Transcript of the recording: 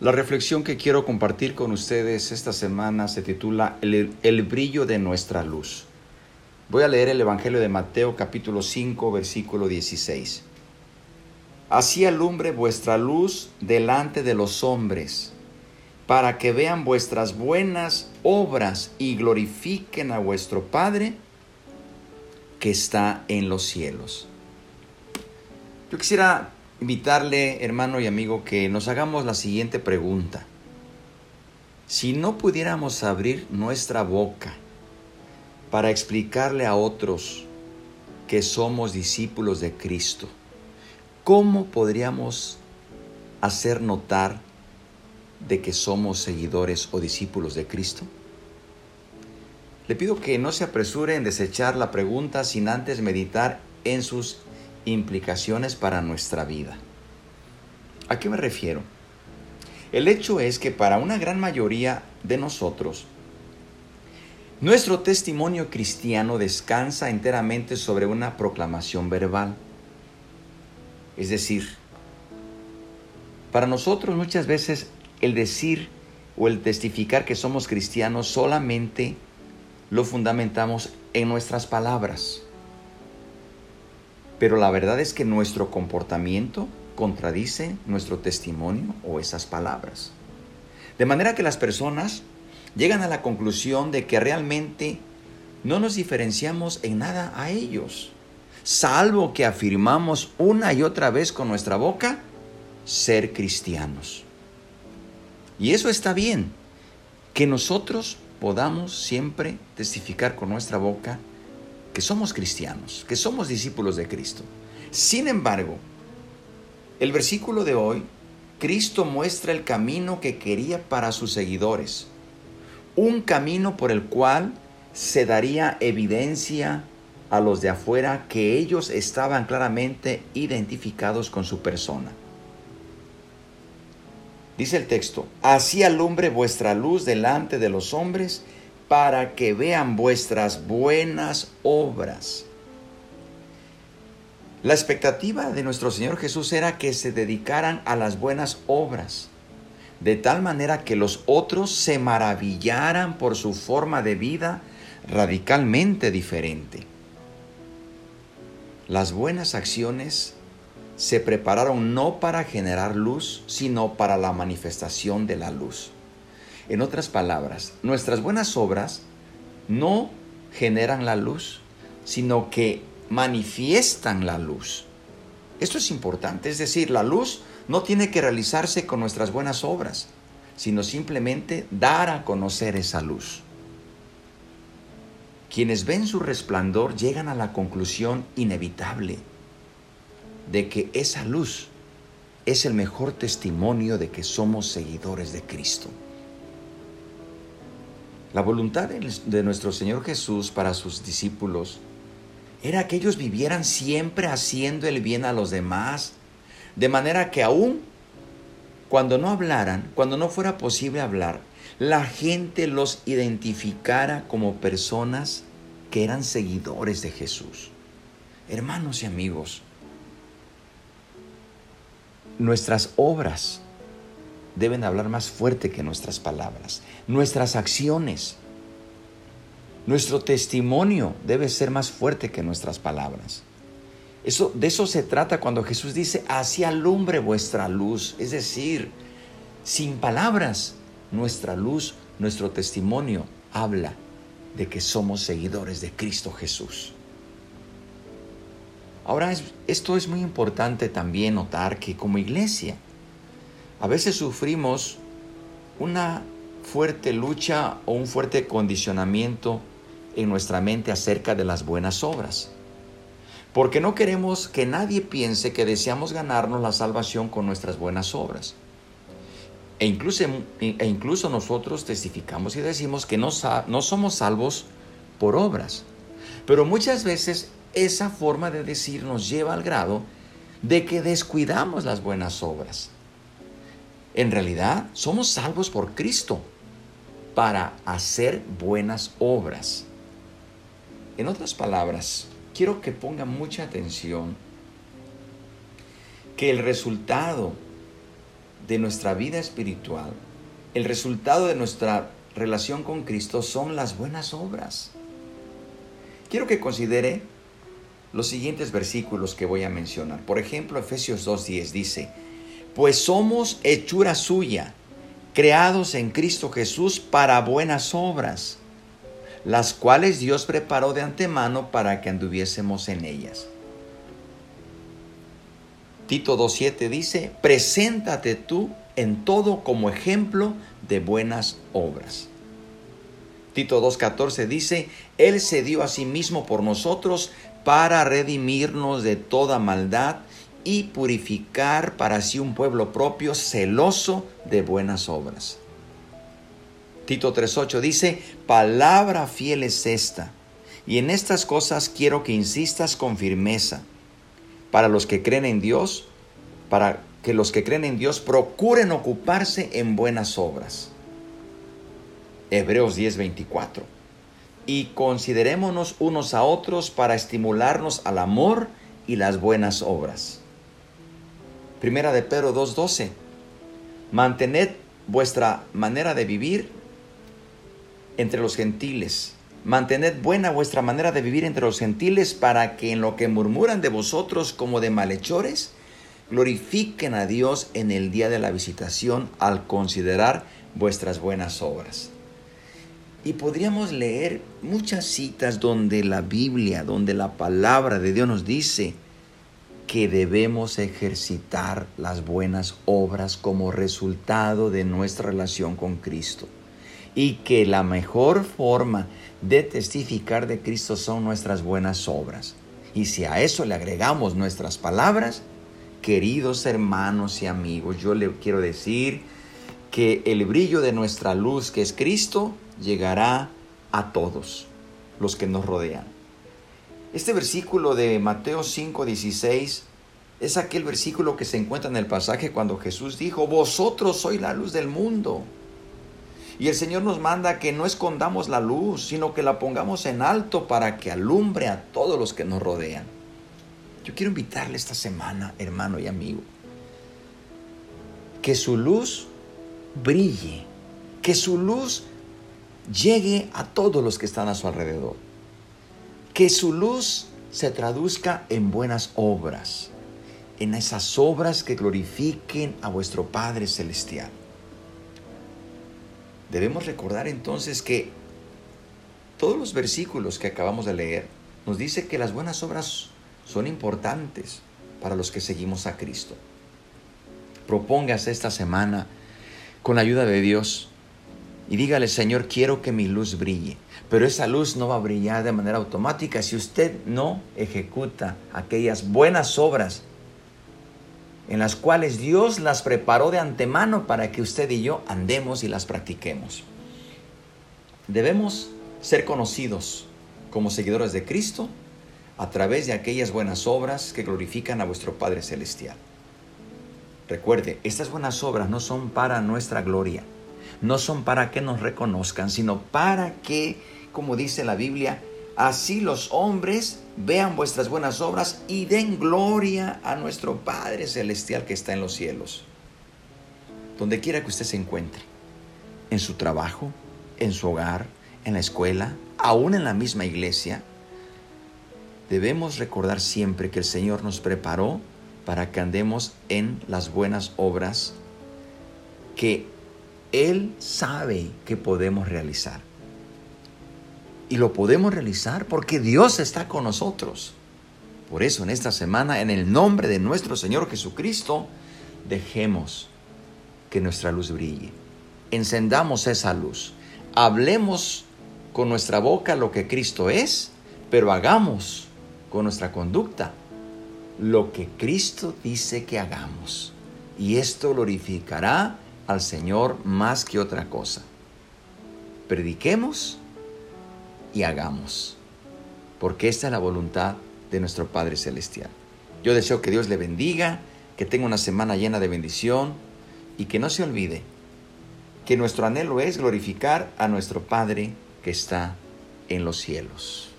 La reflexión que quiero compartir con ustedes esta semana se titula el, brillo de nuestra luz. Voy a leer el Evangelio de Mateo capítulo 5 versículo 16. Así alumbre vuestra luz delante de los hombres, para que vean vuestras buenas obras y glorifiquen a vuestro Padre que está en los cielos. Yo quisiera invitarle, hermano y amigo, que nos hagamos la siguiente pregunta. Si no pudiéramos abrir nuestra boca para explicarle a otros que somos discípulos de Cristo, ¿cómo podríamos hacer notar de que somos seguidores o discípulos de Cristo? Le pido que no se apresure en desechar la pregunta sin antes meditar en sus implicaciones para nuestra vida. ¿A qué me refiero? El hecho es que para una gran mayoría de nosotros, nuestro testimonio cristiano descansa enteramente sobre una proclamación verbal. Es decir, para nosotros muchas veces el decir o el testificar que somos cristianos solamente lo fundamentamos en nuestras palabras. Pero la verdad es que nuestro comportamiento contradice nuestro testimonio o esas palabras. De manera que las personas llegan a la conclusión de que realmente no nos diferenciamos en nada a ellos, salvo que afirmamos una y otra vez con nuestra boca ser cristianos. Y eso está bien, que nosotros podamos siempre testificar con nuestra boca que somos cristianos, que somos discípulos de Cristo. Sin embargo, el versículo de hoy, Cristo muestra el camino que quería para sus seguidores, un camino por el cual se daría evidencia a los de afuera que ellos estaban claramente identificados con su persona. Dice el texto, así alumbre vuestra luz delante de los hombres para que vean vuestras buenas obras. La expectativa de nuestro Señor Jesús era que se dedicaran a las buenas obras, de tal manera que los otros se maravillaran por su forma de vida radicalmente diferente. Las buenas acciones se prepararon no para generar luz, sino para la manifestación de la luz. En otras palabras, nuestras buenas obras no generan la luz, sino que manifiestan la luz. Esto es importante, es decir, la luz no tiene que realizarse con nuestras buenas obras, sino simplemente dar a conocer esa luz. Quienes ven su resplandor llegan a la conclusión inevitable de que esa luz es el mejor testimonio de que somos seguidores de Cristo. La voluntad de nuestro Señor Jesús para sus discípulos era que ellos vivieran siempre haciendo el bien a los demás, de manera que aún cuando no hablaran, cuando no fuera posible hablar, la gente los identificara como personas que eran seguidores de Jesús. Hermanos y amigos, nuestras obras deben hablar más fuerte que nuestras palabras. Nuestras acciones, nuestro testimonio debe ser más fuerte que nuestras palabras. Eso, de eso se trata cuando Jesús dice, así alumbre vuestra luz. Es decir, sin palabras, nuestra luz, nuestro testimonio habla de que somos seguidores de Cristo Jesús. Ahora, esto es muy importante también notar que como iglesia, a veces sufrimos una fuerte lucha o un fuerte condicionamiento en nuestra mente acerca de las buenas obras. Porque no queremos que nadie piense que deseamos ganarnos la salvación con nuestras buenas obras. E incluso, e incluso nosotros testificamos y decimos que no, no somos salvos por obras. Pero muchas veces esa forma de decir nos lleva al grado de que descuidamos las buenas obras. En realidad, somos salvos por Cristo para hacer buenas obras. En otras palabras, quiero que pongan mucha atención que el resultado de nuestra vida espiritual, el resultado de nuestra relación con Cristo son las buenas obras. Quiero que considere los siguientes versículos que voy a mencionar. Por ejemplo, Efesios 2.10 dice, pues somos hechura suya, creados en Cristo Jesús para buenas obras, las cuales Dios preparó de antemano para que anduviésemos en ellas. Tito 2.7 dice, preséntate tú en todo como ejemplo de buenas obras. Tito 2.14 dice, Él se dio a sí mismo por nosotros para redimirnos de toda maldad y purificar para sí un pueblo propio celoso de buenas obras. Tito 3.8 dice, palabra fiel es esta, y en estas cosas quiero que insistas con firmeza para los que creen en Dios, para que los que creen en Dios procuren ocuparse en buenas obras. Hebreos 10:24. Y considerémonos unos a otros para estimularnos al amor y las buenas obras. Primera de Pedro 2:12. Mantened vuestra manera de vivir entre los gentiles Mantened buena vuestra manera de vivir entre los gentiles para que en lo que murmuran de vosotros como de malhechores, glorifiquen a Dios en el día de la visitación al considerar vuestras buenas obras. Y podríamos leer muchas citas donde la Biblia, donde la palabra de Dios nos dice que debemos ejercitar las buenas obras como resultado de nuestra relación con Cristo. Y que la mejor forma de testificar de Cristo son nuestras buenas obras. Y si a eso le agregamos nuestras palabras, queridos hermanos y amigos, yo le quiero decir que el brillo de nuestra luz, que es Cristo, llegará a todos los que nos rodean. Este versículo de Mateo 5:16 es aquel versículo que se encuentra en el pasaje cuando Jesús dijo, vosotros sois la luz del mundo. Y el Señor nos manda que no escondamos la luz, sino que la pongamos en alto para que alumbre a todos los que nos rodean. Yo quiero invitarle esta semana, hermano y amigo, que su luz brille, que su luz llegue a todos los que están a su alrededor, que su luz se traduzca en buenas obras, en esas obras que glorifiquen a vuestro Padre Celestial. Debemos recordar entonces que todos los versículos que acabamos de leer nos dice que las buenas obras son importantes para los que seguimos a Cristo. Propóngase esta semana con la ayuda de Dios y dígale, Señor, quiero que mi luz brille. Pero esa luz no va a brillar de manera automática si usted no ejecuta aquellas buenas obras en las cuales Dios las preparó de antemano para que usted y yo andemos y las practiquemos. Debemos ser conocidos como seguidores de Cristo a través de aquellas buenas obras que glorifican a vuestro Padre Celestial. Recuerde, estas buenas obras no son para nuestra gloria, no son para que nos reconozcan, sino para que, como dice la Biblia, Así los hombres vean vuestras buenas obras y den gloria a nuestro Padre Celestial que está en los cielos. Donde quiera que usted se encuentre, en su trabajo, en su hogar, en la escuela, aún en la misma iglesia, debemos recordar siempre que el Señor nos preparó para que andemos en las buenas obras que Él sabe que podemos realizar. Y lo podemos realizar porque Dios está con nosotros. Por eso en esta semana, en el nombre de nuestro Señor Jesucristo, dejemos que nuestra luz brille. Encendamos esa luz. Hablemos con nuestra boca lo que Cristo es, pero hagamos con nuestra conducta lo que Cristo dice que hagamos. Y esto glorificará al Señor más que otra cosa. Prediquemos y hagamos, porque esta es la voluntad de nuestro Padre Celestial. Yo deseo que Dios le bendiga, que tenga una semana llena de bendición y que no se olvide que nuestro anhelo es glorificar a nuestro Padre que está en los cielos.